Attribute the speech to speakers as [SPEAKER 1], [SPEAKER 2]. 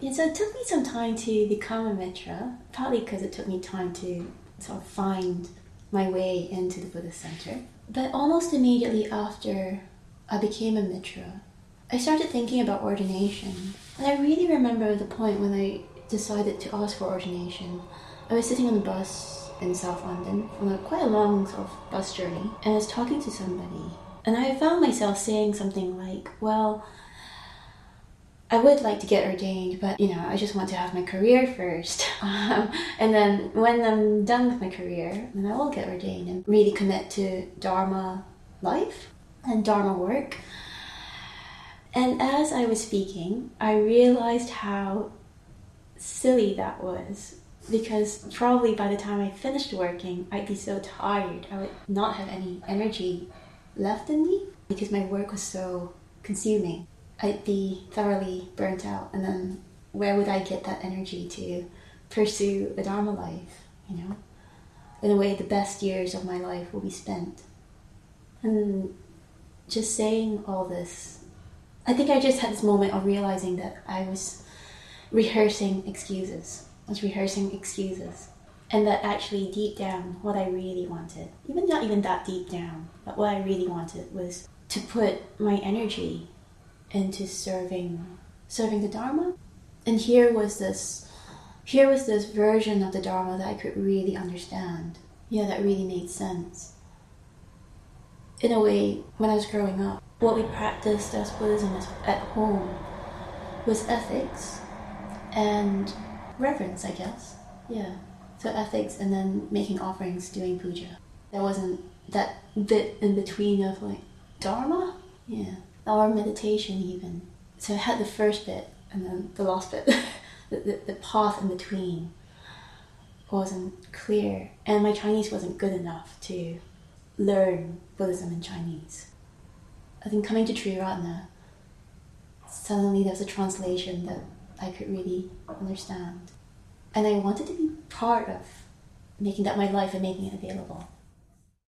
[SPEAKER 1] Yeah, so it took me some time to become a mitra, partly because it took me time to sort of find my way into the Buddhist center. But almost immediately after I became a mitra, I started thinking about ordination. And I really remember the point when I decided to ask for ordination. I was sitting on the bus in South London on a quite a long sort of bus journey, and I was talking to somebody, and I found myself saying something like, "Well." I would like to get ordained, but you know, I just want to have my career first. Um, and then when I'm done with my career, then I will get ordained and really commit to Dharma life and Dharma work. And as I was speaking, I realized how silly that was because probably by the time I finished working, I'd be so tired. I would not have any energy left in me because my work was so consuming. I'd be thoroughly burnt out, and then where would I get that energy to pursue a Dharma life? You know, in a way, the best years of my life will be spent. And just saying all this, I think I just had this moment of realizing that I was rehearsing excuses. I was rehearsing excuses. And that actually, deep down, what I really wanted, even not even that deep down, but what I really wanted was to put my energy into serving serving the Dharma. And here was this here was this version of the Dharma that I could really understand. Yeah, that really made sense. In a way, when I was growing up, what we practiced as Buddhism at home was ethics and reverence, I guess. Yeah. So ethics and then making offerings, doing puja. There wasn't that bit in between of like Dharma. Yeah or meditation even. So I had the first bit and then the last bit, the, the, the path in between wasn't clear, and my Chinese wasn't good enough to learn Buddhism in Chinese. I think coming to Triratna, suddenly there's a translation that I could really understand. And I wanted to be part of making that my life and making it available.